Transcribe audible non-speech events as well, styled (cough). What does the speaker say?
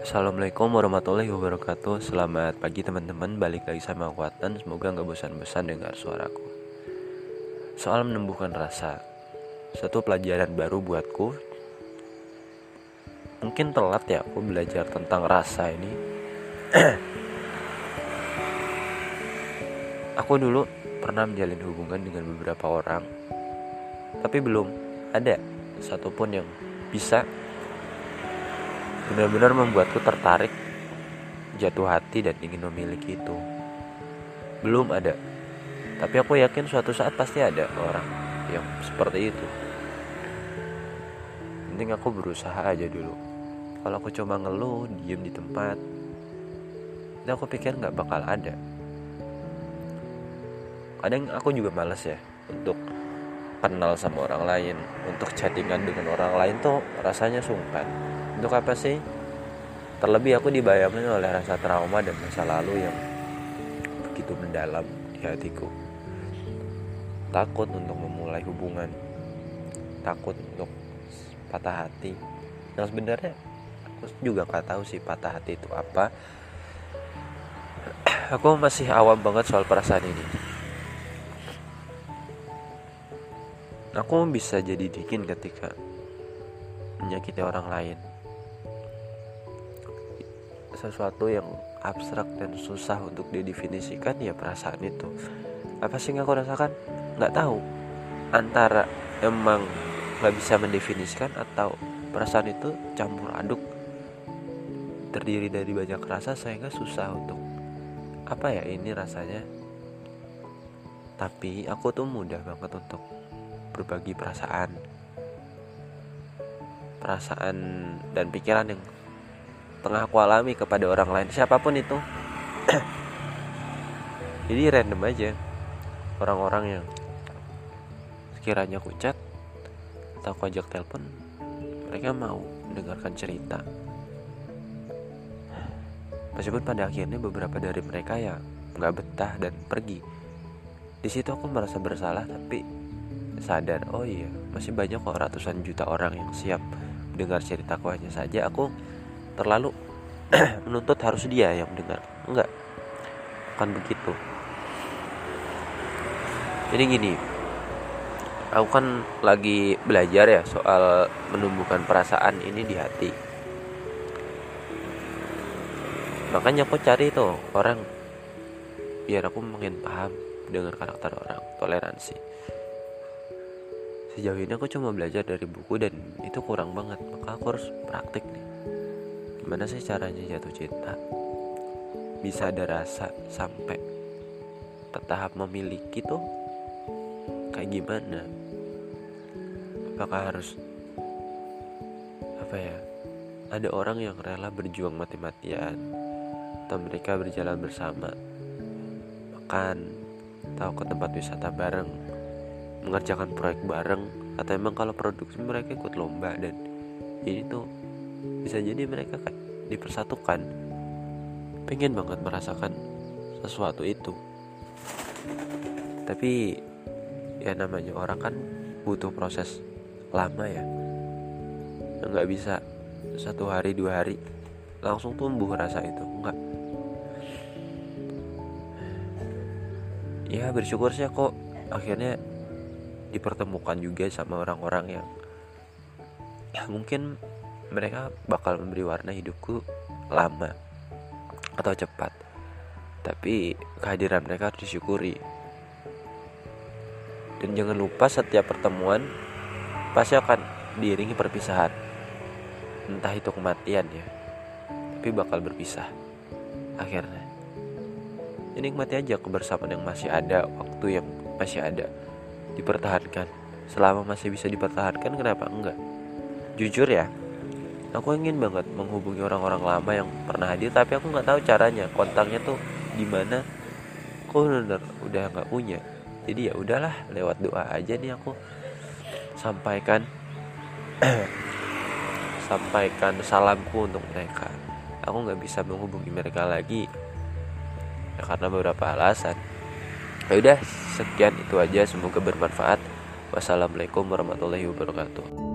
Assalamualaikum warahmatullahi wabarakatuh. Selamat pagi teman-teman. Balik lagi sama Kuatan Semoga gak bosan-bosan dengar suaraku. Soal menumbuhkan rasa. Satu pelajaran baru buatku. Mungkin telat ya aku belajar tentang rasa ini. (clears throat) Aku dulu pernah menjalin hubungan dengan beberapa orang. Tapi belum ada satupun yang bisa benar-benar membuatku tertarik, jatuh hati dan ingin memiliki itu. Belum ada, tapi aku yakin suatu saat pasti ada orang yang seperti itu. Penting aku berusaha aja dulu. Kalau aku cuma ngeluh, diem di tempat, itu aku pikir nggak bakal ada. Kadang aku juga males ya untuk kenal sama orang lain, untuk chattingan dengan orang lain tuh rasanya sungkan untuk apa sih? Terlebih aku dibayangkan oleh rasa trauma dan masa lalu yang begitu mendalam di hatiku. Takut untuk memulai hubungan. Takut untuk patah hati. Yang sebenarnya aku juga nggak tahu sih patah hati itu apa. (clears throat) Aku masih awam banget soal perasaan ini. Aku bisa jadi dingin ketika menyakiti orang lain sesuatu yang abstrak dan susah untuk didefinisikan ya perasaan itu. Apa sih yang aku rasakan? Nggak tahu. Antara emang nggak bisa mendefinisikan atau perasaan itu campur aduk terdiri dari banyak rasa sehingga susah untuk apa ya ini rasanya? Tapi aku tuh mudah banget untuk berbagi perasaan. Perasaan dan pikiran yang tengah aku alami kepada orang lain. Siapa pun itu. (clears throat) Jadi random aja. Orang-orang yang sekiranya aku chat atau aku ajak telepon mereka mau mendengarkan cerita. Meskipun pada akhirnya beberapa dari mereka ya nggak betah dan pergi. Di situ aku merasa bersalah tapi sadar oh iya masih banyak kok ratusan juta orang yang siap dengar ceritaku hanya saja. Aku terlalu (clears throat) menuntut harus dia yang mendengar. Enggak. Bukan begitu. Jadi gini aku kan lagi belajar ya soal menumbuhkan perasaan ini di hati. Makanya aku cari tuh orang biar aku makin paham dengan karakter orang toleransi. Sejauh ini aku cuma belajar dari buku dan itu kurang banget. Maka aku harus praktik nih gimana sih caranya jatuh cinta? Bisa ada rasa sampai ke tahap memiliki tuh? Kayak gimana? Apakah harus apa ya ada orang yang rela berjuang mati-matian? Atau mereka berjalan bersama? Makan atau ke tempat wisata bareng? Mengerjakan proyek bareng? Atau emang kalau produksi mereka ikut lomba dan ini tuh bisa jadi mereka kayak dipersatukan. Pengen banget merasakan sesuatu itu. Tapi ya namanya orang kan butuh proses lama ya. Nggak bisa satu hari dua hari langsung tumbuh rasa itu enggak ya bersyukur sih kok akhirnya dipertemukan juga sama orang-orang yang ya mungkin mereka bakal memberi warna hidupku lama atau cepat. Tapi kehadiran mereka harus disyukuri. Dan jangan lupa setiap pertemuan pasti akan diiringi perpisahan. Entah itu kematian ya tapi bakal berpisah akhirnya. Ini nikmati aja kebersamaan yang masih ada waktu yang masih ada dipertahankan. Selama masih bisa dipertahankan kenapa enggak? Jujur ya aku ingin banget menghubungi orang-orang lama yang pernah hadir tapi aku nggak tahu caranya. Kontaknya tuh di mana? Aku bener udah nggak punya? Jadi ya udahlah lewat doa aja nih aku. Sampaikan (clears throat) sampaikan salamku untuk mereka. Aku nggak bisa menghubungi mereka lagi. Ya, karena beberapa alasan. Ya udah sekian itu aja. Semoga bermanfaat. Wassalamualaikum warahmatullahi wabarakatuh